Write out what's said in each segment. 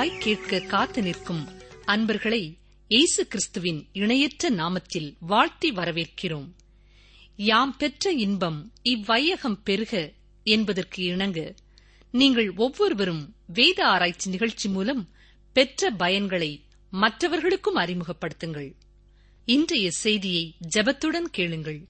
ஆவலாய் கேட்க காத்து நிற்கும் அன்பர்களை இயேசு கிறிஸ்துவின் இணையற்ற நாமத்தில் வாழ்த்தி வரவேற்கிறோம். யாம் பெற்ற இன்பம் இவ்வையகம் பெருக என்பதற்கு இணங்க நீங்கள் ஒவ்வொருவரும் வேத ஆராய்ச்சி நிகழ்ச்சி மூலம் பெற்ற பயன்களை மற்றவர்களுக்கும் அறிமுகப்படுத்துங்கள். இன்றைய செய்தியை ஜபத்துடன் கேளுங்கள்.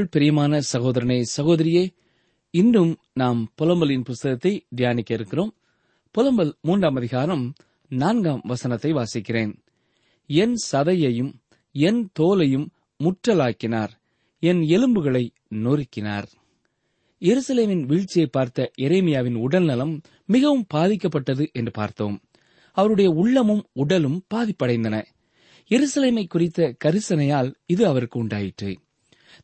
கர்த்தருக்குள் பிரியமான சகோதரனே சகோதரியே இன்றும் நாம் புலம்பலின் புஸ்தகத்தை தியானிக்க இருக்கிறோம். புலம்பல் மூன்றாம் அதிகாரம் நான்காம் வசனத்தை வாசிக்கிறேன். என் சதையையும் என் தோலையும் முற்றலாக்கினார். என் எலும்புகளை நொறுக்கினார். எருசலேமின் வீழ்ச்சியை பார்த்த எரேமியாவின் உடல்நலம் மிகவும் பாதிக்கப்பட்டது என்று பார்த்தோம். அவருடைய உள்ளமும் உடலும் பாதிப்படைந்தன. எருசலேமை குறித்த கரிசனையால் இது அவருக்கு உண்டாயிற்று.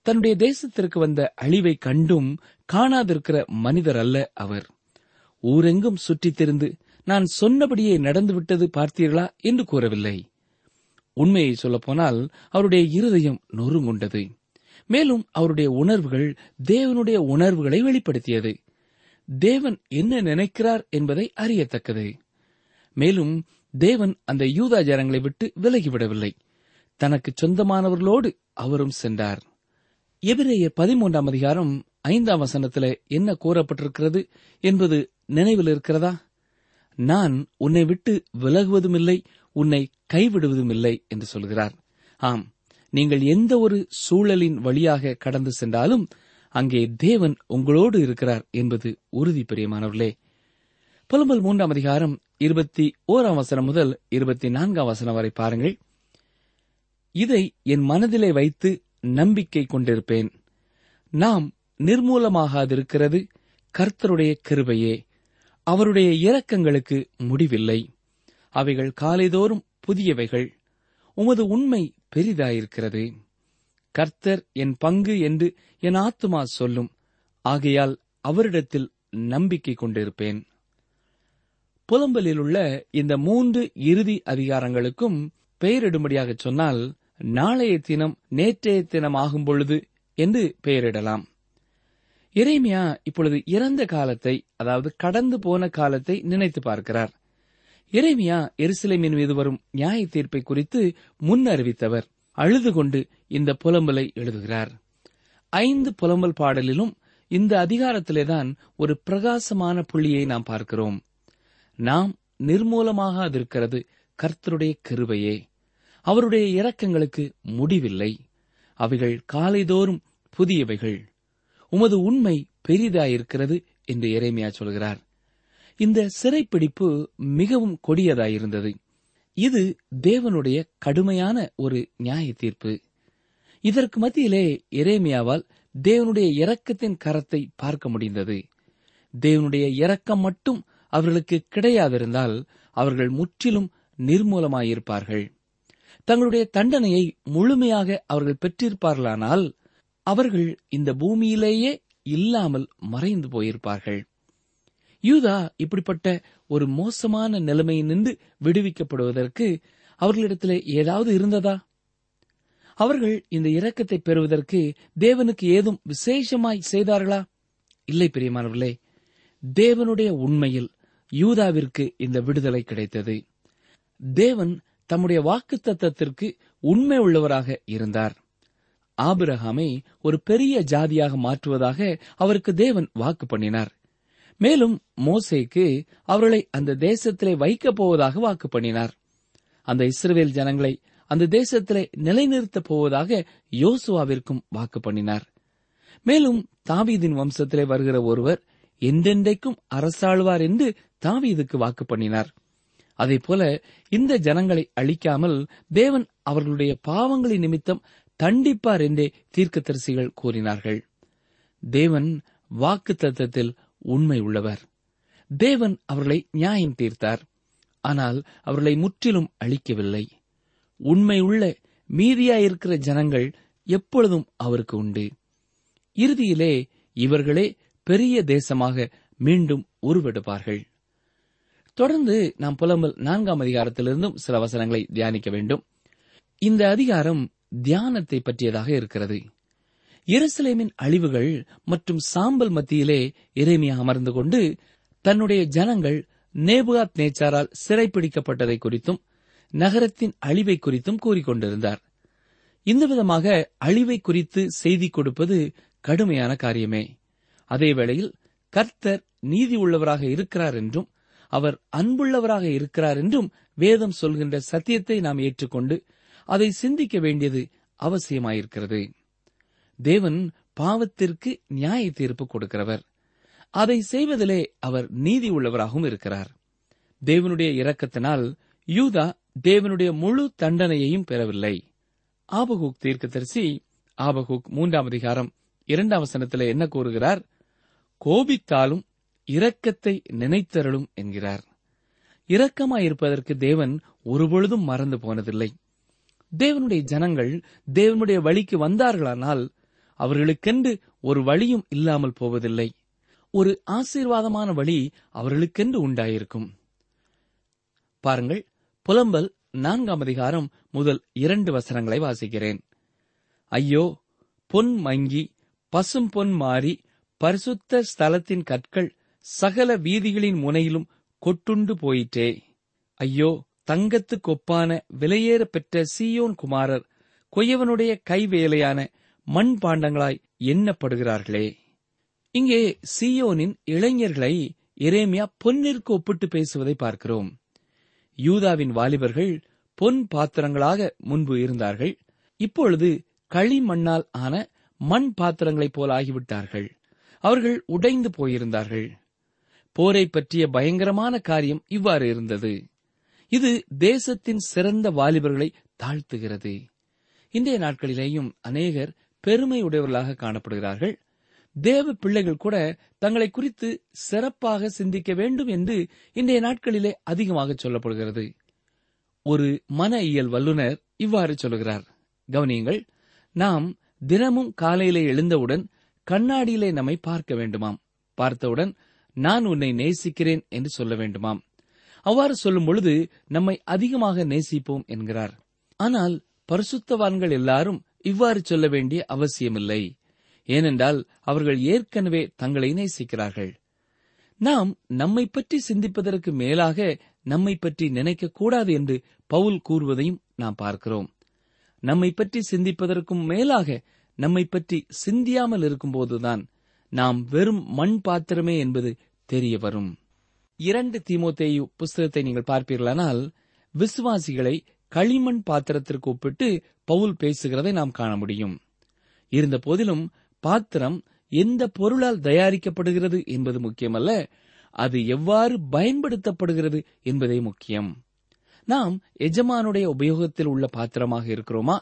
தன்னுடைய தேசத்திற்கு வந்த அழிவை கண்டும் காணாதிருக்கிற மனிதர் அல்ல அவர். ஊரெங்கும் சுற்றித் திரிந்து நான் சொன்னபடியே நடந்துவிட்டது பார்த்தீர்களா என்று கூறவில்லை. உண்மையை சொல்லப்போனால் அவருடைய இருதயம் நொறுங்குண்டது. மேலும் அவருடைய உணர்வுகள் தேவனுடைய உணர்வுகளை வெளிப்படுத்தியது. தேவன் என்ன நினைக்கிறார் என்பதை அறியத்தக்கது. மேலும் தேவன் அந்த யூதா ஜனங்களை விட்டு விலகிவிடவில்லை. தனக்கு சொந்தமானவர்களோடு அவரும் சென்றார். எபிரேய பதிமூன்றாம் அதிகாரம் ஐந்தாம் வசனத்தில் என்ன கூறப்பட்டிருக்கிறது என்பது நினைவில் இருக்கிறதா? நான் உன்னை விட்டு விலகுவதுமில்லை உன்னை கைவிடுவதும் இல்லை என்று சொல்கிறார். ஆம் நீங்கள் எந்த ஒரு சூழலின் வழியாக கடந்து சென்றாலும் அங்கே தேவன் உங்களோடு இருக்கிறார் என்பது உறுதி பிரியமானவர்களே. புலம்பல் மூன்றாம் அதிகாரம் இருபத்தி ஓராம் வசனம் முதல் இருபத்தி நான்காம் வசனம் வரை பாருங்கள். இதை என் மனதிலே வைத்து நம்பிக்கை கொண்டிருப்பேன். நாம் நிர்மூலமாகாதிருக்கிறது கர்த்தருடைய கிருபையே. அவருடைய இரக்கங்களுக்கு முடிவில்லை. அவைகள் காலைதோறும் புதியவைகள். உமது உண்மை பெரிதாயிருக்கிறது. கர்த்தர் என் பங்கு என்று என் ஆத்துமா சொல்லும். ஆகையால் அவரிடத்தில் நம்பிக்கை கொண்டிருப்பேன். புலம்பலில் உள்ள இந்த மூன்று இறுதி அதிகாரங்களுக்கும் பெயரிடும்படியாக சொன்னால் நாளைய தினம் நேற்றைய தினம் ஆகும் பொழுது என்று பெயரிடலாம். இறைமையா இப்பொழுது இறந்த காலத்தை அதாவது கடந்து போன காலத்தை நினைத்து பார்க்கிறார். இறைமையா எருசலேமின் மீது வரும் நியாய தீர்ப்பை குறித்து முன் அறிவித்தவர். அழுது கொண்டு இந்த புலம்பலை எழுதுகிறார். ஐந்து புலம்பல் பாடலிலும் இந்த அதிகாரத்திலேதான் ஒரு பிரகாசமான புள்ளியை நாம் பார்க்கிறோம். நாம் நிர்மூலமாக இருக்கிறது கர்த்தருடைய கிருபையே. அவருடைய இரக்கங்களுக்கு முடிவில்லை. அவைகள் காலைதோறும் புதியவைகள். உமது உண்மை பெரிதாயிருக்கிறது என்று இறைமையா சொல்கிறார். இந்த சிறைப்பிடிப்பு மிகவும் கொடியதாயிருந்தது. இது தேவனுடைய கடுமையான ஒரு நியாய தீர்ப்பு இதற்கு மத்தியிலே எரேமியாவால் தேவனுடைய இரக்கத்தின் கரத்தை பார்க்க முடிந்தது. தேவனுடைய இரக்கம் மட்டும் அவர்களுக்கு கிடையாதிருந்தால் அவர்கள் முற்றிலும் நிர்மூலமாயிருப்பார்கள். தங்களுடைய தண்டனையை முழுமையாக அவர்கள் பெற்றிருப்பார்களானால் அவர்கள் இந்த பூமியிலேயே இல்லாமல் மறைந்து போயிருப்பார்கள். யூதா இப்படிப்பட்ட ஒரு மோசமான நிலைமையினின்று விடுவிக்கப்படுவதற்கு அவர்களிடத்திலே ஏதாவது இருந்ததா? அவர்கள் இந்த இரக்கத்தை பெறுவதற்கு தேவனுக்கு ஏதும் விசேஷமாய் செய்தார்களா? இல்லை பிரியமானவர்களே. தேவனுடைய உண்மையில் யூதாவிற்கு இந்த விடுதலை கிடைத்தது. தேவன் தம்முடைய வாக்கு தத்தத்திற்கு உண்மை உள்ளவராக இருந்தார். ஆபிரஹாமை ஒரு பெரிய ஜாதியாக மாற்றுவதாக அவருக்கு தேவன் வாக்கு பண்ணினார். மேலும் மோசேக்கு அவர்களை அந்த தேசத்திலே வைக்கப் போவதாக வாக்கு பண்ணினார். அந்த இஸ்ரேல் ஜனங்களை அந்த தேசத்திலே நிலைநிறுத்தப் போவதாக யோசுவாவிற்கும் வாக்கு பண்ணினார். மேலும் தாவீதின் வம்சத்திலே வருகிற ஒருவர் எந்தெந்தைக்கும் அரசாழ்வார் என்று தாவீதுக்கு வாக்கு பண்ணினார். அதேபோல இந்த ஜனங்களை அழிக்காமல் தேவன் அவர்களுடைய பாவங்களின் நிமித்தம் தண்டிப்பார் என்றே தீர்க்க தரிசிகள் கூறினார்கள். தேவன் வாக்கு தத்தத்தில் உண்மை உள்ளவர். தேவன் அவர்களை நியாயம் தீர்த்தார். ஆனால் அவர்களை முற்றிலும் அழிக்கவில்லை. உண்மையுள்ள மீதியாயிருக்கிற ஜனங்கள் எப்பொழுதும் அவருக்கு உண்டு. இறுதியிலே இவர்களே பெரிய தேசமாக மீண்டும் உருவெடுப்பார்கள். தொடர்ந்து நாம் புலம்பல் நான்காம் அதிகாரத்திலிருந்தும் சில வசனங்களை தியானிக்க வேண்டும். இந்த அதிகாரம் தியானத்தை பற்றியதாக இருக்கிறது. எருசலேமின் அழிவுகள் மற்றும் சாம்பல் மத்தியிலே இறைமையா அமர்ந்து கொண்டு தன்னுடைய ஜனங்கள் நேபுகாத் நேச்சாரால் சிறைப்பிடிக்கப்பட்டதை குறித்தும் நகரத்தின் அழிவை குறித்தும் கூறிக்கொண்டிருந்தார் இந்த விதமாக அழிவை குறித்து செய்தி கொடுப்பது கடுமையான காரியமே. அதே வேளையில் கர்த்தர் நீதி உள்ளவராக இருக்கிறார் என்றும் அவர் அன்புள்ளவராக இருக்கிறார் என்றும் வேதம் சொல்கின்ற சத்தியத்தை நாம் ஏற்றுக்கொண்டு அதை சிந்திக்க வேண்டியது அவசியமாயிருக்கிறது. தேவன் பாவத்திற்கு நியாய தீர்ப்பு கொடுக்கிறவர். அதை செய்வதிலே அவர் நீதி உள்ளவராகவும் இருக்கிறார். தேவனுடைய இரக்கத்தினால் யூதா தேவனுடைய முழு தண்டனையையும் பெறவில்லை. ஆபகுக் தீர்க்கதரிசி ஆபகுக் மூன்றாம் அதிகாரம் இரண்டாம் வசனத்தில் என்ன கூறுகிறார்? கோபித்தாலும் இரக்கத்தை நினைத்தருளும் என்கிறார். இரக்கமாயிருப்பதற்கு தேவன் ஒருபொழுதும் மறந்து போனதில்லை. தேவனுடைய ஜனங்கள் தேவனுடைய வழிக்கு வந்தார்களானால் அவர்களுக்கென்று ஒரு வழியும் இல்லாமல் போவதில்லை. ஒரு ஆசீர்வாதமான வழி அவர்களுக்கென்று உண்டாயிருக்கும். பாருங்கள் புலம்பல் நான்காம் அதிகாரம் முதல் இரண்டு வசனங்களை வாசிக்கிறேன். ஐயோ பொன் மங்கி பசும் பொன் மாறி பரிசுத்த ஸ்தலத்தின் கற்கள் சகல வீதிகளின் முனையிலும் கொட்டுண்டு போயிற்றே. ஐயோ தங்கத்துக்கொப்பான விலையேற பெற்ற சீயோன் குமாரர் கொய்யவனுடைய கைவேலையான மண் பாண்டங்களாய் எண்ணப்படுகிறார்களே. இங்கே சீயோனின் இளைஞர்களை எரேமியா பொன்னிற்கு ஒப்பிட்டு பேசுவதை பார்க்கிறோம். யூதாவின் வாலிபர்கள் பொன் பாத்திரங்களாக முன்பு இருந்தார்கள். இப்பொழுது களிமண்ணால் ஆன மண் பாத்திரங்களைப் போல் ஆகிவிட்டார்கள். அவர்கள் உடைந்து போயிருந்தார்கள். போரை பற்றிய பயங்கரமான காரியம் இவ்வாறு இருந்தது. இது தேசத்தின் சிறந்த வாலிபர்களை தாழ்த்துகிறது. இன்றைய நாட்களிலேயும் அநேகர் பெருமை உடையவர்களாக காணப்படுகிறார்கள். தேவ பிள்ளைகள் கூட தங்களை குறித்து சிறப்பாக சிந்திக்க வேண்டும் என்று இன்றைய நாட்களிலே அதிகமாக சொல்லப்படுகிறது. ஒரு மன இயல் வல்லுநர் இவ்வாறு சொல்லுகிறார். கவனியுங்கள் நாம் தினமும் காலையிலே எழுந்தவுடன் கண்ணாடியிலே நம்மை பார்க்க வேண்டுமாம். பார்த்தவுடன் நான் உன்னை நேசிக்கிறேன் என்று சொல்ல வேண்டுமாம். அவ்வாறு சொல்லும் பொழுது நம்மை அதிகமாக நேசிப்போம் என்கிறார். ஆனால் பரிசுத்தவான்கள் எல்லாரும் இவ்வாறு சொல்ல வேண்டிய அவசியமில்லை. ஏனென்றால் அவர்கள் ஏற்கனவே தங்களை நேசிக்கிறார்கள். நாம் நம்மை பற்றி சிந்திப்பதற்கு மேலாக நம்மை பற்றி நினைக்கக்கூடாது என்று பவுல் கூறுவதையும் நாம் பார்க்கிறோம். நம்மை பற்றி சிந்திப்பதற்கும் மேலாக நம்மை பற்றி சிந்தியாமல் இருக்கும்போதுதான் நாம் வெறும் மண் பாத்திரமே என்பது தெரிய வரும் இரண்டு தீமோத்தேயு புஸ்தகத்தை நீங்கள் பார்ப்பீர்களானால் விசுவாசிகளை களிமண் பாத்திரத்திற்கு ஒப்பிட்டு பவுல் பேசுகிறதை நாம் காண முடியும். இருந்த போதிலும் பாத்திரம் எந்த பொருளால் தயாரிக்கப்படுகிறது என்பது முக்கியமல்ல அது எவ்வாறு பயன்படுத்தப்படுகிறது என்பதே முக்கியம். நாம் எஜமானுடைய உபயோகத்தில் உள்ள பாத்திரமாக இருக்கிறோமா?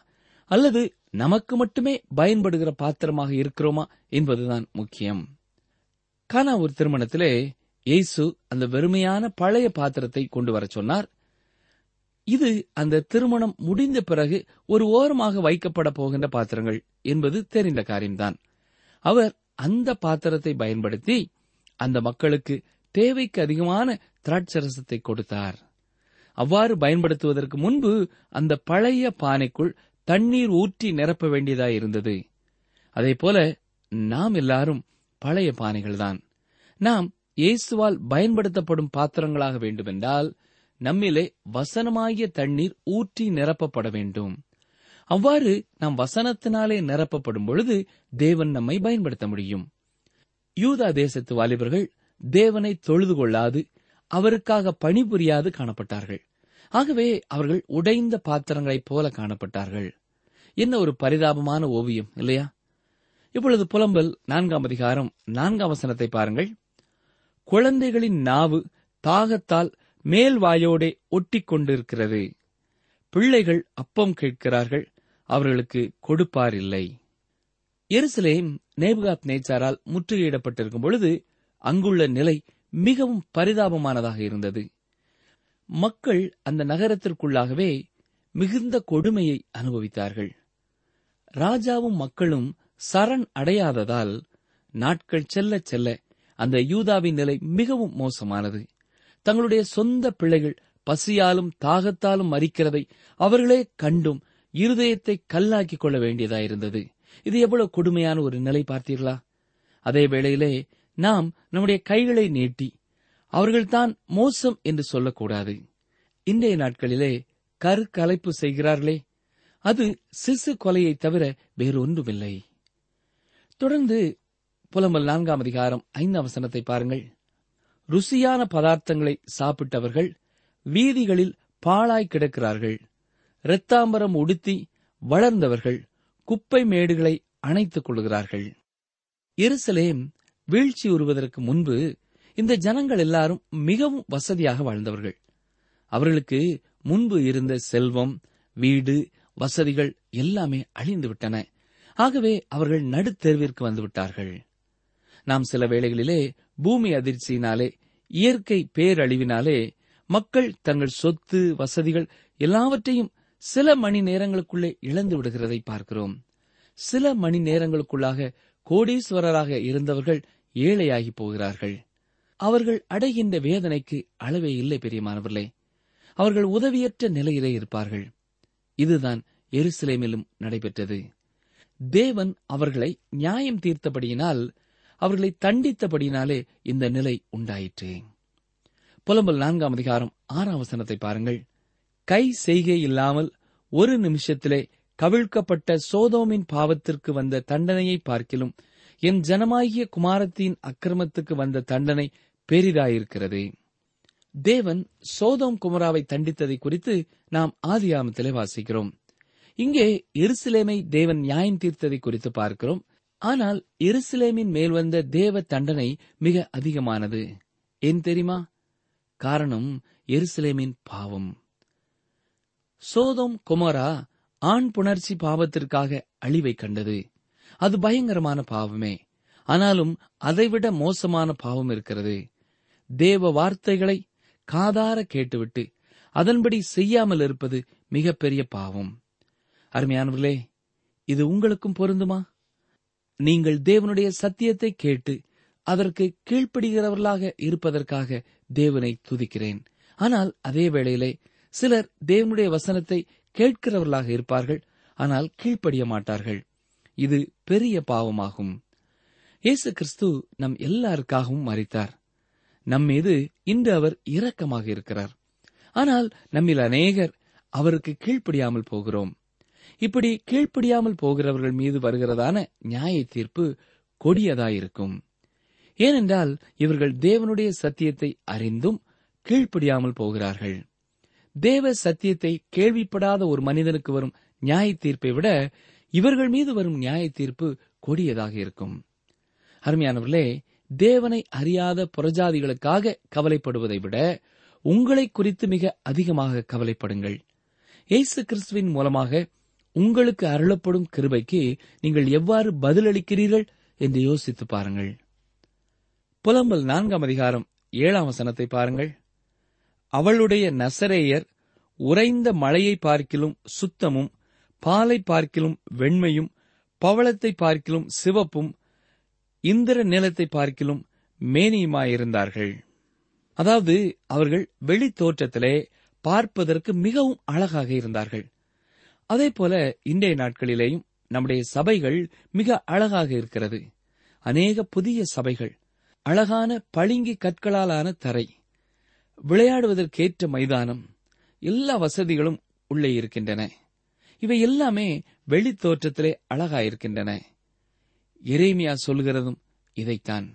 அல்லது நமக்கு மட்டுமே பயன்படுகிற பாத்திரமாக இருக்கிறோமா என்பதுதான் முக்கியம். கானா ஒரு திருமணத்திலே இயேசு அந்த வெறுமையான பழைய பாத்திரத்தை கொண்டு வரச் சொன்னார். இது அந்த திருமணம் முடிந்த பிறகு ஒரு ஓரமாக வைக்கப்பட போகின்ற பாத்திரங்கள் என்பது தெரிந்த காரியம்தான். அவர் அந்த பாத்திரத்தை பயன்படுத்தி அந்த மக்களுக்கு தேவைக்கு அதிகமான திராட்சரசத்தை கொடுத்தார். அவ்வாறு பயன்படுத்துவதற்கு முன்பு அந்த பழைய பானைக்குள் தண்ணீர் ஊற்றி நிரப்ப வேண்டியதாயிருந்தது அதேபோல நாம் எல்லாரும் பழைய பானைகள்தான். நாம் இயேசுவால் பயன்படுத்தப்படும் பாத்திரங்களாக வேண்டுமென்றால் நம்மிலே வசனமாகிய தண்ணீர் ஊற்றி நிரப்பப்பட வேண்டும். அவ்வாறு நாம் வசனத்தினாலே நிரப்பப்படும் பொழுது தேவன் நம்மை பயன்படுத்த முடியும். யூதா தேசத்து வாலிபர்கள் தேவனை தொழுது கொள்ளாது அவருக்காக பணிபுரியாது காணப்பட்டார்கள். ஆகவே அவர்கள் உடைந்த பாத்திரங்களைப் போல காணப்பட்டார்கள். என்ன ஒரு பரிதாபமான ஓவியம் இல்லையா? இப்பொழுது புலம்பல் நான்காம் அதிகாரம் நான்காம் வசனத்தை பாருங்கள். குழந்தைகளின் நாவு தாகத்தால் மேல் வாயோடே ஒட்டிக் கொண்டிருக்கிறது. பிள்ளைகள் அப்பம் கேட்கிறார்கள் அவர்களுக்கு கொடுப்பார் இல்லை எருசலேம் நேபுகாத் நேச்சாரால் முற்றுகையிடப்பட்டிருக்கும் பொழுது அங்குள்ள நிலை மிகவும் பரிதாபமானதாக இருந்தது. மக்கள் அந்த நகரத்திற்குள்ளாகவே மிகுந்த கொடுமையை அனுபவித்தார்கள். ராஜாவும் மக்களும் சரண் அடையாததால் நாட்கள் செல்ல செல்ல அந்த யூதாவின் நிலை மிகவும் மோசமானது. தங்களுடைய சொந்த பிள்ளைகள் பசியாலும் தாகத்தாலும் மறிக்கிறதை அவர்களே கண்டும் இருதயத்தை கல்லாக்கிக் கொள்ள வேண்டியதாயிருந்தது. இது எவ்வளவு கொடுமையான ஒரு நிலை பார்த்தீர்களா? அதே வேளையிலே நாம் நம்முடைய கைகளை நீட்டி அவர்கள்தான் மோசம் என்று சொல்லக்கூடாது. இன்றைய நாட்களிலே கருக்கலைப்பு செய்கிறார்களே அது சிசு கொலையை தவிர வேறொன்றுமில்லை. தொடர்ந்து புலம்பல் நான்காம் அதிகாரம் ஐந்தாம் வசனத்தை பாருங்கள். ருசியான பதார்த்தங்களை சாப்பிட்டவர்கள் வீதிகளில் பாழாய் கிடக்கிறார்கள். இரத்தாம்பரம் உடுத்தி வளர்ந்தவர்கள் குப்பை மேடுகளை அணைத்துக் கொள்கிறார்கள். எருசலேம் வீழ்ச்சி உறுவதற்கு முன்பு இந்த ஜனங்கள் எல்லாரும் மிகவும் வசதியாக வாழ்ந்தவர்கள். அவர்களுக்கு முன்பு இருந்த செல்வம் வீடு வசதிகள் எல்லாமே அழிந்து விட்டன ஆகவே அவர்கள் நடுத்தெருவிற்கு வந்துவிட்டார்கள். நாம் சில வேளைகளிலே பூமி அதிர்ச்சியினாலே இயற்கை பேரழிவினாலே மக்கள் தங்கள் சொத்து வசதிகள் எல்லாவற்றையும் சில மணி நேரங்களுக்குள்ளே இழந்து விடுகிறதை பார்க்கிறோம். சில மணி நேரங்களுக்குள்ளாக கோடீஸ்வரராக இருந்தவர்கள் ஏழையாகி போகிறார்கள். அவர்கள் அடைகின்ற வேதனைக்கு அளவே இல்லை பெரியமானவர்களே. அவர்கள் உதவியற்ற நிலையிலே இருப்பார்கள். இதுதான் எருசலேமிலும் நடைபெற்றது. தேவன் அவர்களை நியாயம் தீர்த்தபடியினால் அவர்களை தண்டித்தபடியினாலே இந்த நிலை உண்டாயிற்று. புலம்பல் நான்காம் அதிகாரம் ஆறாம் வசனத்தை பாருங்கள். கை செய்கை இல்லாமல் ஒரு நிமிஷத்திலே கவிழ்க்கப்பட்ட சோதோமின் பாவத்திற்கு வந்த தண்டனையை பார்க்கிலும் என் ஜனமாகிய குமாரத்தின் அக்கிரமத்துக்கு வந்த தண்டனை பெரிதாயிருக்கிறது தேவன் சோதோம் குமராவை தண்டித்ததை குறித்து நாம் ஆதியாமத்திலே வாசிக்கிறோம். இங்கே எருசலேமை தேவன் நியாயம் தீர்த்ததை குறித்து பார்க்கிறோம். ஆனால் எருசலேமின் மேல் வந்த தேவ தண்டனை மிக அதிகமானது. ஏன் தெரியுமா? காரணம் எருசலேமின் பாவம். சோதோம் குமரா ஆண் புணர்ச்சி பாவத்திற்காக அழிவை கண்டது. அது பயங்கரமான பாவமே. ஆனாலும் அதைவிட மோசமான பாவம் இருக்கிறது. தேவ வார்த்தைகளை காதார கேட்டுவிட்டு அதன்படி செய்யாமல் இருப்பது மிகப்பெரிய பாவம். அருமையானவர்களே இது உங்களுக்கும் பொருந்துமா? நீங்கள் தேவனுடைய சத்தியத்தை கேட்டு அதற்கு கீழ்ப்படுகிறவர்களாக இருப்பதற்காக தேவனை துதிக்கிறேன். ஆனால் அதே வேளையிலே சிலர் தேவனுடைய வசனத்தை கேட்கிறவர்களாக இருப்பார்கள் ஆனால் கீழ்ப்படிய மாட்டார்கள். இது பெரிய பாவமாகும். இயேசு கிறிஸ்து நம் எல்லாருக்காகவும் மறித்தார் நம்மீது இன்று அவர் இரக்கமாக இருக்கிறார். ஆனால் நம்மில் அநேகர் அவருக்கு கீழ்ப்படியாமல் போகிறோம். இப்படி கீழ்ப்படியாமல் போகிறவர்கள் மீது வருகிறதான நியாய தீர்ப்பு கொடியதாயிருக்கும். ஏனென்றால் இவர்கள் தேவனுடைய சத்தியத்தை அறிந்தும் கீழ்ப்படியாமல் போகிறார்கள். தேவ சத்தியத்தை கேள்விப்படாத ஒரு மனிதனுக்கு வரும் நியாய தீர்ப்பை விட இவர்கள் மீது வரும் நியாய தீர்ப்பு கொடியதாக இருக்கும் அருமையானவர்களே தேவனை அறியாத புறஜாதிகளுக்காக கவலைப்படுவதை விட உங்களை குறித்து மிக அதிகமாக கவலைப்படுங்கள். இயேசு கிறிஸ்துவின் மூலமாக உங்களுக்கு அருளப்படும் கிருபைக்கு நீங்கள் எவ்வாறு பதிலளிக்கிறீர்கள் என்று யோசித்து பாருங்கள். புலம்பல் நான்காம் அதிகாரம் ஏழாம் வசனத்தை பாருங்கள். அவளுடைய நசரேயர் உறைந்த மழையை பார்க்கிலும் சுத்தமும் பாலை பார்க்கிலும் வெண்மையும் பவளத்தை பார்க்கிலும் சிவப்பும் இந்திர நிலத்தை பார்க்கிலும் மேனியுமாயிருந்தார்கள். அதாவது அவர்கள் வெளி தோற்றத்திலே பார்ப்பதற்கு மிகவும் அழகாக இருந்தார்கள். அதே போல இன்றைய நாட்களிலேயும் நம்முடைய சபைகள் மிக அழகாக இருக்கிறது. அநேக புதிய சபைகள் அழகான பளிங்கி கற்களாலான தரை விளையாடுவதற்கேற்ற மைதானம் எல்லா வசதிகளும் உள்ளே இருக்கின்றன. இவை எல்லாமே வெளித்தோற்றத்திலே அழகாயிருக்கின்றன. எரேமியா சொல்கிறதும் இதைத்தான்.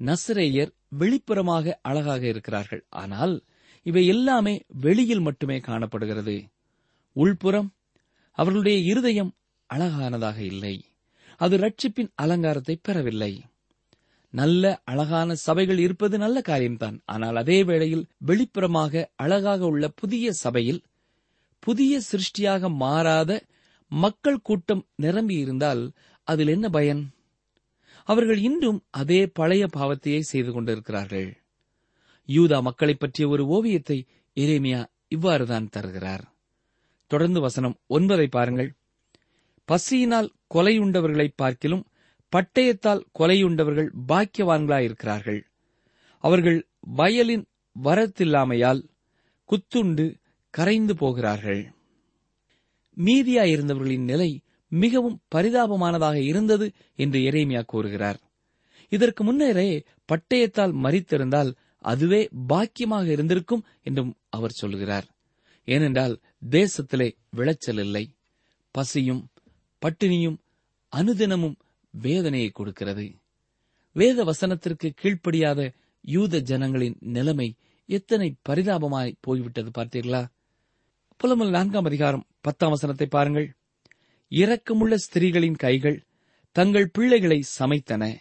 நசரேயர் வெளிப்புறமாக அழகாக இருக்கிறார்கள். ஆனால் இவை எல்லாமே வெளியில் மட்டுமே காணப்படுகிறது. உள்புறம் அவர்களுடைய இருதயம் அழகானதாக இல்லை. அது ரட்சிப்பின் அலங்காரத்தை பெறவில்லை. நல்ல அழகான சபைகள் இருப்பது நல்ல காரியம்தான். ஆனால் அதே வேளையில் வெளிப்புறமாக அழகாக உள்ள புதிய சபையில் புதிய சிருஷ்டியாக மாறாத மக்கள் கூட்டம் நிரம்பி இருந்தால் அதில் என்ன பயன்? அவர்கள் இன்றும் அதே பழைய பாவத்தையே செய்து கொண்டிருக்கிறார்கள். யூதா மக்களைப் பற்றிய ஒரு ஓவியத்தை எரேமியா இவ்வாறுதான் தருகிறார். தொடர்ந்து வசனம் ஒன்பதை பாருங்கள். பசியினால் கொலையுண்டவர்களை பார்க்கிலும் பட்டயத்தால் கொலையுண்டவர்கள் பாக்கியவான்களாயிருக்கிறார்கள். அவர்கள் வயலின் வரத்தில்லாமையால் குத்துண்டு கரைந்து போகிறார்கள். மீதியாயிருந்தவர்களின் நிலை மிகவும் பரிதாபமானதாக இருந்தது என்று எரேமியா கூறுகிறார். இதற்கு முன்னரே பட்டயத்தால் மறித்திருந்தால் அதுவே பாக்கியமாக இருந்திருக்கும் என்றும் அவர் சொல்கிறார். ஏனென்றால் தேசத்திலே விளைச்சல் இல்லை. பசியும் பட்டினியும் அனுதினமும் வேதனையை கொடுக்கிறது. வேத வசனத்திற்கு கீழ்ப்படியாத யூத ஜனங்களின் நிலைமை எத்தனை பரிதாபமாய் போய்விட்டது பார்த்தீர்களா? புலமல் நான்காம் அதிகாரம் பத்தாம் வசனத்தை பாருங்கள். இரக்கமுள்ள ஸ்திரீகளின் கைகள் தங்கள் பிள்ளைகளை சமைத்தன.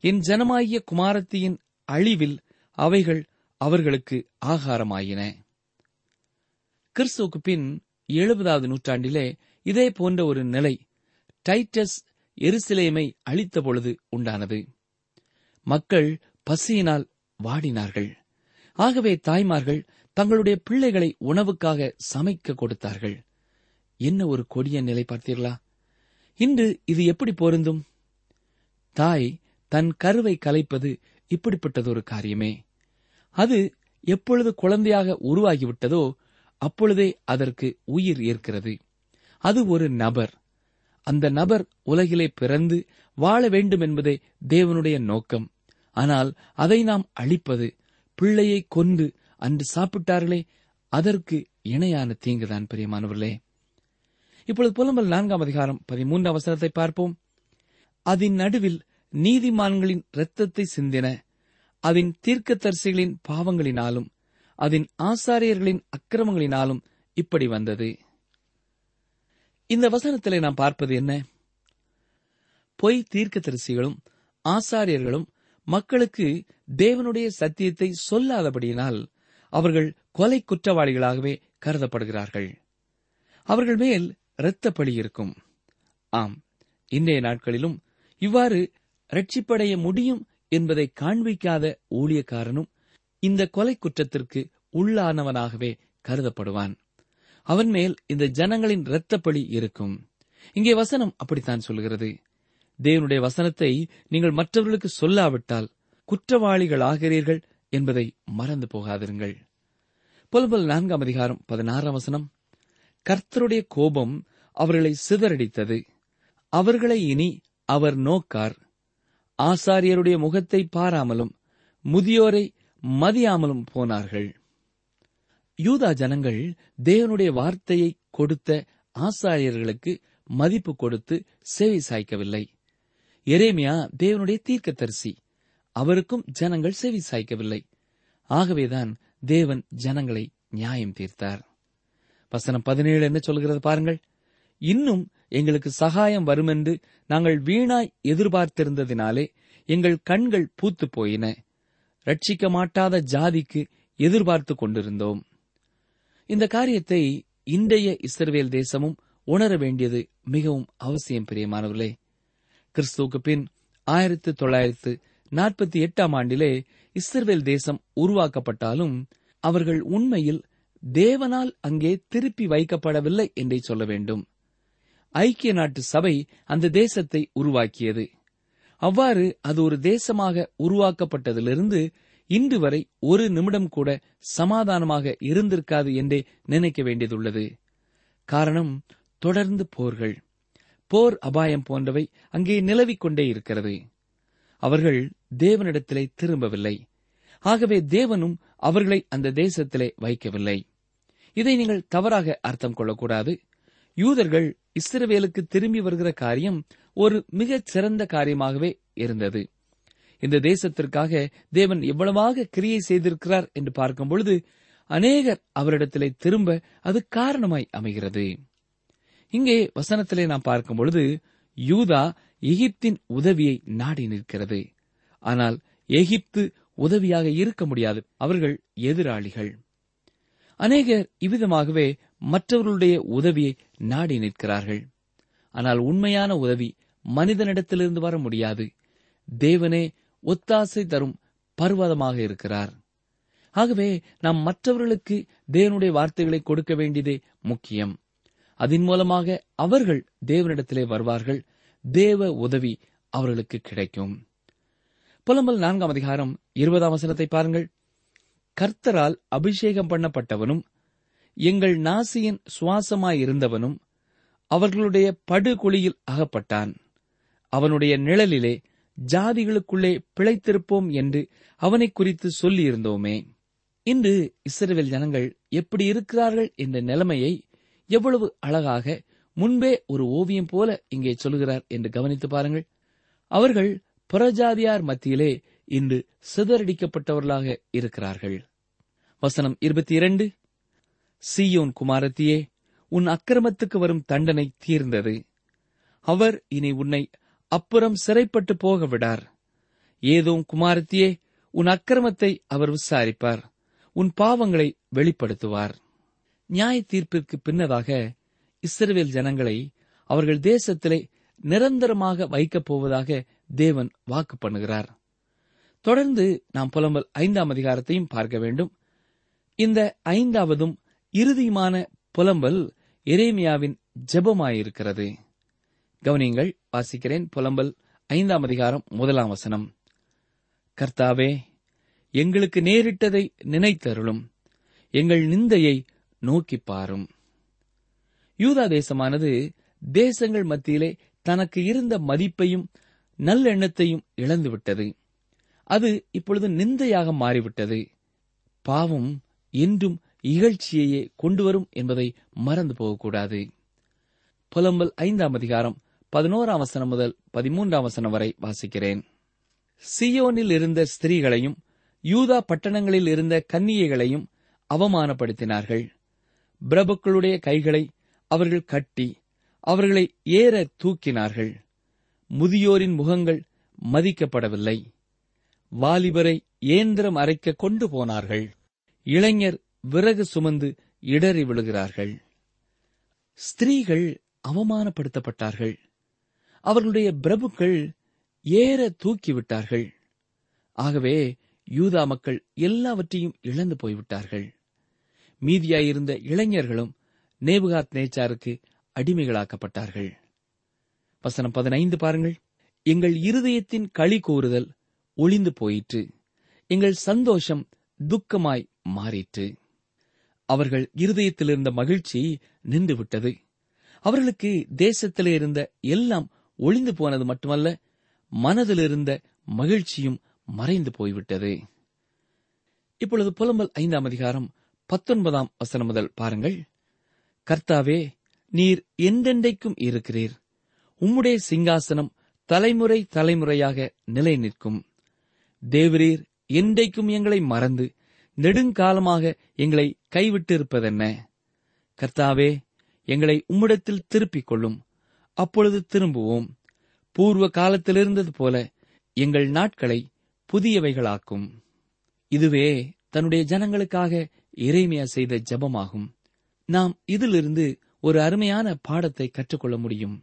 என் ஜனமாகிய குமாரத்தியின் அழிவில் அவைகள் அவர்களுக்கு ஆகாரமாயின. கிறிஸ்துவுக்கு பின் எழுபதாவது நூற்றாண்டிலே இதே போன்ற ஒரு நிலை டைட்டஸ் எருசலேமை அழித்த பொழுது உண்டானது. மக்கள் பசியினால் வாடினார்கள். ஆகவே தாய்மார்கள் தங்களுடைய பிள்ளைகளை உணவுக்காக சமைக்க கொடுத்தார்கள். என்ன ஒரு கொடிய நிலை பார்த்தீர்களா? இன்று இது எப்படி பொருந்தும்? தாய் தன் கருவை கலைப்பது இப்படிப்பட்டதொரு காரியமே. அது எப்பொழுது குழந்தையாக உருவாகிவிட்டதோ அப்பொழுதே அதற்கு உயிர் ஏற்கிறது. அது ஒரு நபர். அந்த நபர் உலகிலே பிறந்து வாழ வேண்டும் என்பதே தேவனுடைய நோக்கம். ஆனால் அதை நாம் அழிப்பது பிள்ளையை கொண்டு அன்று சாப்பிட்டார்களே அதற்கு இணையான தீங்குதான் பிரியமானவர்களே. இப்பொழுது புலம்பல் நான்காம் அதிகாரம் பதிமூன்று அவசரத்தை பார்ப்போம். அதன் நடுவில் நீதிமான்களின் இரத்தத்தை சிந்தின அதன் தீர்க்கத்தரிசிகளின் பாவங்களினாலும் அதன் ஆசாரியர்களின் அக்கிரமங்களினாலும் இப்படி வந்தது. இந்த வசனத்திலே நாம் பார்ப்பது என்ன? பொய் தீர்க்கதரிசிகளும் ஆசாரியர்களும் மக்களுக்கு தேவனுடைய சத்தியத்தை சொல்லாதபடியினால் அவர்கள் கொலை குற்றவாளிகளாகவே கருதப்படுகிறார்கள். அவர்கள் மேல் இரத்த பழி இருக்கும். ஆம் இன்றைய நாட்களிலும் இவ்வாறு ரட்சிப்படைய முடியும் என்பதை காண்பிக்காத ஊழியக்காரனும் இந்த கொலை குற்றத்திற்கு உள்ளானவனாகவே கருதப்படுவான். அவன் மேல் இந்த ஜனங்களின் இரத்தப்பழி இருக்கும். இங்கே வசனம் அப்படித்தான் சொல்கிறது. தேவனுடைய வசனத்தை நீங்கள் மற்றவர்களுக்கு சொல்லாவிட்டால் குற்றவாளிகள் ஆகிறீர்கள் என்பதை மறந்து போகாதிருங்கள். புலம்பல் நான்காம் அதிகாரம் பதினாறாம் வசனம் கர்த்தருடைய கோபம் அவர்களை சிதறடித்தது. அவர்களை இனி அவர் நோக்கார். ஆசாரியருடைய முகத்தை பாராமலும் முதியோரை மதியாமலும் போனார்கள். யூதா ஜனங்கள் தேவனுடைய வார்த்தையை கொடுத்த ஆசாரியர்களுக்கு மதிப்பு கொடுத்து சேவை சாய்க்கவில்லை. எரேமியா தேவனுடைய தீர்க்கதரிசி. அவருக்கும் ஜனங்கள் செவி சாய்க்கவில்லை. ஆகவேதான் தேவன் ஜனங்களை நியாயம் தீர்த்தார். வசனம் பதினேழு என்ன சொல்கிறது பாருங்கள். இன்னும் எங்களுக்கு சகாயம் வருமென்று நாங்கள் வீணாய் எதிர்பார்த்திருந்ததினாலே எங்கள் கண்கள் பூத்து போயின ரட்சிக்க மாட்டாத ஜாதிக்கு எதிர்பார்த்து கொண்டிருந்தோம். இந்த காரியத்தை இன்றைய இஸ்ரவேல் தேசமும் உணர வேண்டியது மிகவும் அவசியம் பிரியமானவர்களே. கிறிஸ்துவுக்கு பின் ஆயிரத்து தொள்ளாயிரத்து நாற்பத்தி எட்டாம் ஆண்டிலே இஸ்ரவேல் தேசம் உருவாக்கப்பட்டாலும் அவர்கள் உண்மையில் தேவனால் அங்கே திருப்பி வைக்கப்படவில்லை என்றே சொல்ல வேண்டும். ஐக்கிய நாட்டு சபை அந்த தேசத்தை உருவாக்கியது. அவ்வாறு அது ஒரு தேசமாக உருவாக்கப்பட்டதிலிருந்து இன்று வரை ஒரு நிமிடம் கூட சமாதானமாக இருந்திருக்காது என்றே நினைக்க வேண்டியதுள்ளது. காரணம் தொடர்ந்து போர்கள். போர் அபாயம் போன்றவை அங்கே நிலவிக் கொண்டே இருக்கிறது. அவர்கள் தேவனிடத்திலே திரும்பவில்லை. ஆகவே தேவனும் அவர்களை அந்த தேசத்திலே வைக்கவில்லை. இதை நீங்கள் தவறாக அர்த்தம் கொள்ளக்கூடாது. யூதர்கள் இஸ்ரவேலுக்கு திரும்பி வருகிற காரியம் ஒரு மிகச் சிறந்த காரியமாகவே இருந்தது. இந்த தேசத்திற்காக தேவன் எவ்வளவாக கிரியை செய்திருக்கிறார் என்று பார்க்கும் பொழுது அநேகர் அவரிடத்திலே திரும்ப அது காரணமாய் அமைகிறது. இங்கே வசனத்திலே நாம் பார்க்கும் பொழுது யூதா எகிப்தின் உதவியை நாடி நிற்கிறது. ஆனால் எகிப்து உதவியாக இருக்க முடியாது. அவர்கள் எதிராளிகள். அநேகர் இவ்விதமாகவே மற்றவர்களுடைய உதவியை நாடி நிற்கிறார்கள். ஆனால் உண்மையான உதவி மனிதனிடத்திலிருந்து வர முடியாது. தேவனே ஒத்தாசை தரும் பர்வதமாக இருக்கிறார். ஆகவே நாம் மற்றவர்களுக்கு தேவனுடைய வார்த்தைகளை கொடுக்க வேண்டியதே முக்கியம். அதன் மூலமாக அவர்கள் தேவனிடத்திலே வருவார்கள். தேவ உதவி அவர்களுக்கு கிடைக்கும். புலம்பல் நான்காம் அதிகாரம் இருபதாம் வசனத்தை பாருங்கள். கர்த்தரால் அபிஷேகம் பண்ணப்பட்டவனும் எங்கள் நாசியின் சுவாசமாயிருந்தவனும் அவர்களுடைய படுகுழியில் அகப்பட்டான். அவனுடைய நிழலிலே ஜாதிகளுக்குள்ளே பிழைத்திருப்போம் என்று அவனை குறித்து சொல்லியிருந்தோமே. இன்று இஸ்ரேல் ஜனங்கள் எப்படி இருக்கிறார்கள் என்ற நிலைமையை எவ்வளவு அழகாக முன்பே ஒரு ஓவியம் போல இங்கே சொல்கிறார் என்று கவனித்து பாருங்கள். அவர்கள் புறஜாதியார் மத்தியிலே இன்று சிதறடிக்கப்பட்டவர்களாக இருக்கிறார்கள். வசனம் இருபத்தி இரண்டு. சீயோன் குமாரத்தியே உன் அக்கிரமத்துக்கு வரும் தண்டனை தீர்ந்தது. அவர் இனி உன்னை அப்புறம் சிறைப்பட்டு போக விடார். ஏதோ குமாரத்தியே உன் அக்கிரமத்தை அவர் விசாரிப்பார். உன் பாவங்களை வெளிப்படுத்துவார். நியாய தீர்ப்பிற்கு பின்னதாக இஸ்ரவேல் ஜனங்களை அவர்கள் தேசத்திலே நிரந்தரமாக வைக்கப் போவதாக தேவன் வாக்கு பண்ணுகிறார். தொடர்ந்து நாம் புலம்பல் ஐந்தாம் அதிகாரத்தையும் பார்க்க வேண்டும். இந்த ஐந்தாவதும் இறுதியுமான புலம்பல் எரேமியாவின் ஜெபமாயிருக்கிறது. கவனியங்கள் வாசிக்கிறேன். புலம்பல் ஐந்தாம் அதிகாரம் முதலாம் வசனம். கர்த்தாவே எங்களுக்கு நேரிட்டதை நினைத்தருளும். எங்கள் நிந்தையை நோக்கிப் பாரும். யூதா தேசமானது தேசங்கள் மத்தியிலே தனக்கு இருந்த மதிப்பையும் நல்லெண்ணத்தையும் இழந்துவிட்டது. அது இப்பொழுது நிந்தையாக மாறிவிட்டது. பாவம் என்றும் இகழ்ச்சியையே கொண்டு வரும் என்பதை மறந்து போகக்கூடாது. புலம்பல் ஐந்தாம் அதிகாரம் பதினோராம் வசனம் முதல் பதிமூன்றாம் வசனம் வரை வாசிக்கிறேன். சியோனில் இருந்த ஸ்திரீகளையும் யூதா பட்டணங்களில் இருந்த கன்னிகைகளையும் அவமானப்படுத்தினார்கள். பிரபுக்களுடைய கைகளை அவர்கள் கட்டி அவர்களை ஏற தூக்கினார்கள். முதியோரின் முகங்கள் மதிக்கப்படவில்லை. வாலிபரை ஏந்திரம் அரைக்க கொண்டு போனார்கள். இளைஞர் விறகு சுமந்து இடறி விழுகிறார்கள். ஸ்திரீகள் அவமானப்படுத்தப்பட்டார்கள். அவர்களுடைய பிரபுக்கள் ஏற தூக்கிவிட்டார்கள் ஆகவே யூதா மக்கள் எல்லாவற்றையும் இழந்து போய்விட்டார்கள். மீதியாயிருந்த இளைஞர்களும் நேபுகாத் நேச்சாருக்கு அடிமைகளாக்கப்பட்டார்கள். வசனம் பதினைந்து பாருங்கள். எங்கள் இருதயத்தின் களி கூறுதல் ஒளிந்து போயிற்று. எங்கள் சந்தோஷம் துக்கமாய் மாறிற்று. அவர்கள் இருதயத்தில் இருந்த மகிழ்ச்சி நின்றுவிட்டது. அவர்களுக்கு தேசத்திலே இருந்த எல்லாம் ஒளிந்து போனது மட்டுமல்ல மனதில் இருந்த மகிழ்ச்சியும் மறைந்து போய்விட்டது. இப்பொழுது புலம்பல் ஐந்தாம் அதிகாரம் பத்தொன்பதாம் வசனம் முதல் பாருங்கள். கர்த்தாவே நீர் என்றென்றைக்கும் இருக்கிறீர். உம்முடைய சிங்காசனம் தலைமுறை தலைமுறையாக நிலை நிற்கும் தேவரீர் என்றைக்கும் எங்களை மறந்து நெடுங்காலமாக எங்களை கைவிட்டிருப்பதென்ன? கர்த்தாவே எங்களை உம்மிடத்தில் திருப்பிக் கொள்ளும் அப்பொழுது திரும்புவோம். பூர்வ காலத்திலிருந்தது போல எங்கள் நாட்களை புதியவைகளாக்கும். இதுவே தன்னுடைய ஜனங்களுக்காக இறைமையா செய்த ஜெபமாகும். நாம் இதிலிருந்து ஒரு அருமையான பாடத்தை கற்றுக்கொள்ள முடியும்.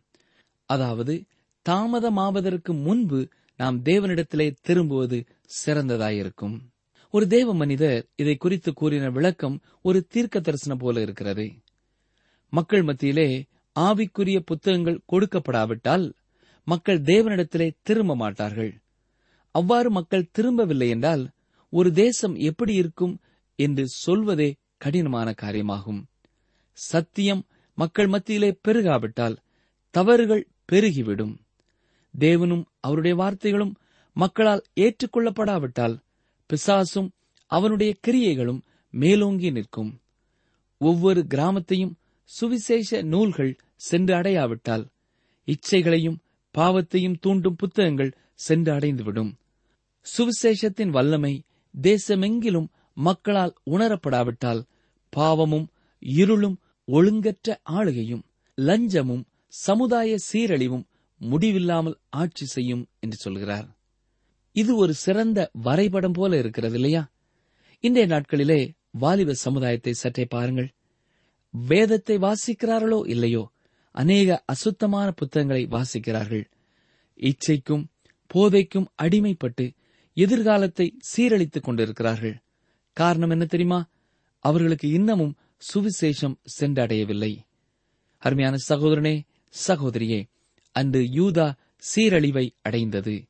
அதாவது தாமதமாவதற்கு முன்பு நாம் தேவனிடத்திலே திரும்புவது சிறந்ததாயிருக்கும். ஒரு தேவ மனிதர் இதை குறித்து கூறின விளக்கம் ஒரு தீர்க்க தரிசனம் போல இருக்கிறது. மக்கள் மத்தியிலே ஆவிக்குரிய புத்தகங்கள் கொடுக்கப்படாவிட்டால் மக்கள் தேவனிடத்திலே திரும்ப மாட்டார்கள். அவ்வாறு மக்கள் திரும்பவில்லை என்றால் ஒரு தேசம் எப்படி இருக்கும் என்று சொல்வதே கடினமான காரியமாகும். சத்தியம் மக்கள் மத்தியிலே பெருகாவிட்டால் தவறுகள் பெருகிவிடும். தேவனும் அவருடைய வார்த்தைகளும் மக்களால் ஏற்றுக்கொள்ளப்படாவிட்டால் பிசாசும் அவனுடைய கிரியைகளும் மேலோங்கி நிற்கும். ஒவ்வொரு கிராமத்தையும் சுவிசேஷ நூல்கள் சென்று அடையாவிட்டால் இச்சைகளையும் பாவத்தையும் தூண்டும் புத்தகங்கள் சென்று அடைந்துவிடும். சுவிசேஷத்தின் வல்லமை தேசமெங்கிலும் மக்களால் உணரப்படாவிட்டால் பாவமும் இருளும் ஒழுங்கற்ற ஆளுகையும் லஞ்சமும் சமுதாய சீரழிவும் முடிவில்லாமல் ஆட்சி செய்யும் என்று சொல்கிறார். இது ஒரு சிறந்த வரைபடம் போல இருக்கிறது இல்லையா? இன்றைய நாட்களிலே வாலிப சமுதாயத்தை சற்றே பாருங்கள். வேதத்தை வாசிக்கிறார்களோ இல்லையோ? அநேக அசுத்தமான புத்தகங்களை வாசிக்கிறார்கள். இச்சைக்கும் போதைக்கும் அடிமைப்பட்டு எதிர்காலத்தை சீரழித்துக் கொண்டிருக்கிறார்கள். காரணம் என்ன தெரியுமா? அவர்களுக்கு இன்னமும் சுவிசேஷம் சென்றடையவில்லை. அருமையான சகோதரனே சகோதரியே அன்று யூதா சீரழிவை அடைந்தது.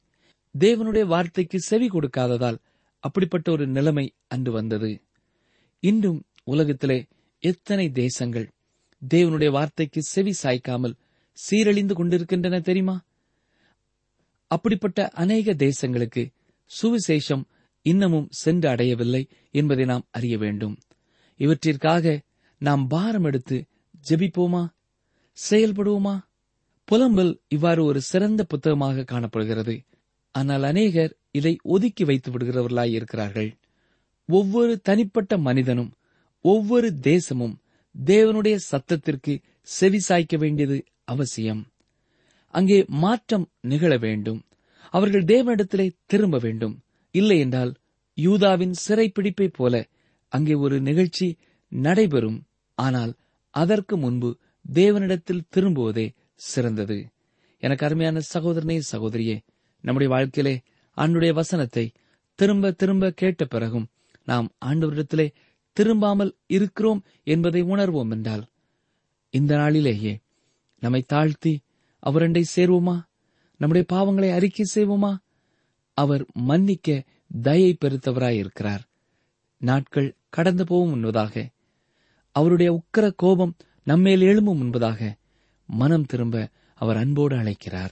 தேவனுடைய வார்த்தைக்கு செவி கொடுக்காததால் அப்படிப்பட்ட ஒரு நிலைமை அன்று வந்தது. இன்றும் உலகத்திலே எத்தனை தேசங்கள் தேவனுடைய வார்த்தைக்கு செவி சாய்க்காமல் சீரழிந்து கொண்டிருக்கின்றன தெரியுமா? அப்படிப்பட்ட அநேக தேசங்களுக்கு சுவிசேஷம் இன்னமும் சென்று அடையவில்லை என்பதை நாம் அறிய வேண்டும். இவற்றிற்காக நாம் பாரம் எடுத்து ஜெபிப்போமா? செயல்படுவோமா? புலம்பல் இவ்வாறு ஒரு சிறந்த புத்தகமாக காணப்படுகிறது. ஆனால் அநேகர் இதை ஒதுக்கி வைத்து விடுகிறவர்களாய் இருக்கிறார்கள். ஒவ்வொரு தனிப்பட்ட மனிதனும் ஒவ்வொரு தேசமும் தேவனுடைய சத்தத்திற்கு செவி சாய்க்க வேண்டியது அவசியம். அங்கே மாற்றம் நிகழ வேண்டும். அவர்கள் தேவனிடத்திலே திரும்ப வேண்டும். இல்லை என்றால் யூதாவின் சிறைப்பிடிப்பைப் போல அங்கே ஒரு நிகழ்ச்சி நடைபெறும். ஆனால் அதற்கு முன்பு தேவனிடத்தில் திரும்புவதே சிறந்தது. எனக்கு அருமையான சகோதரனே சகோதரியே நம்முடைய வாழ்க்கையிலே ஆண்டுடைய வசனத்தை திரும்ப திரும்ப கேட்ட பிறகும் நாம் ஆண்டவரிடத்திலே திரும்பாமல் இருக்கிறோம் என்பதை உணர்வோம் என்றால் இந்த நாளிலேயே நம்மை தாழ்த்தி அவரண்டை சேர்வோமா? நம்முடைய பாவங்களை அறிக்கை செய்வோமா? அவர் மன்னிக்க தயை பெருத்தவராயிருக்கிறார் நாட்கள் கடந்து போவும் முன்பதாக அவருடைய உக்கர கோபம் நம்மேல் எழும்பும் முன்பதாக மனம் திரும்ப அவர் அன்போடு அழைக்கிறார்.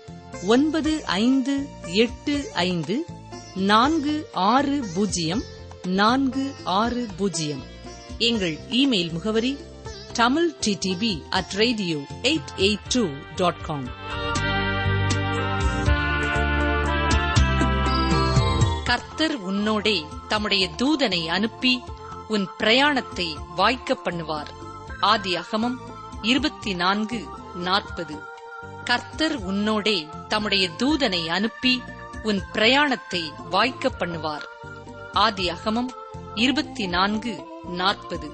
ஒன்பது ஐந்து எட்டு ஐந்து நான்கு ஆறு பூஜ்ஜியம் நான்கு ஆறு பூஜ்ஜியம். எங்கள் இமெயில் முகவரி Tamil DTP at radio eight eight two dot com. கர்த்தர் உன்னோடே தம்முடைய தூதனை அனுப்பி உன் பிரயாணத்தை வாய்க்க பண்ணுவார். ஆதி அகமம் இருபத்தி நான்கு நாற்பது. கர்த்தர் உன்னோடே தம்முடைய தூதனை அனுப்பி உன் பிரயாணத்தை வாய்க்க பண்ணுவார். ஆதி அகமம் இருபத்தி நான்கு நாற்பது.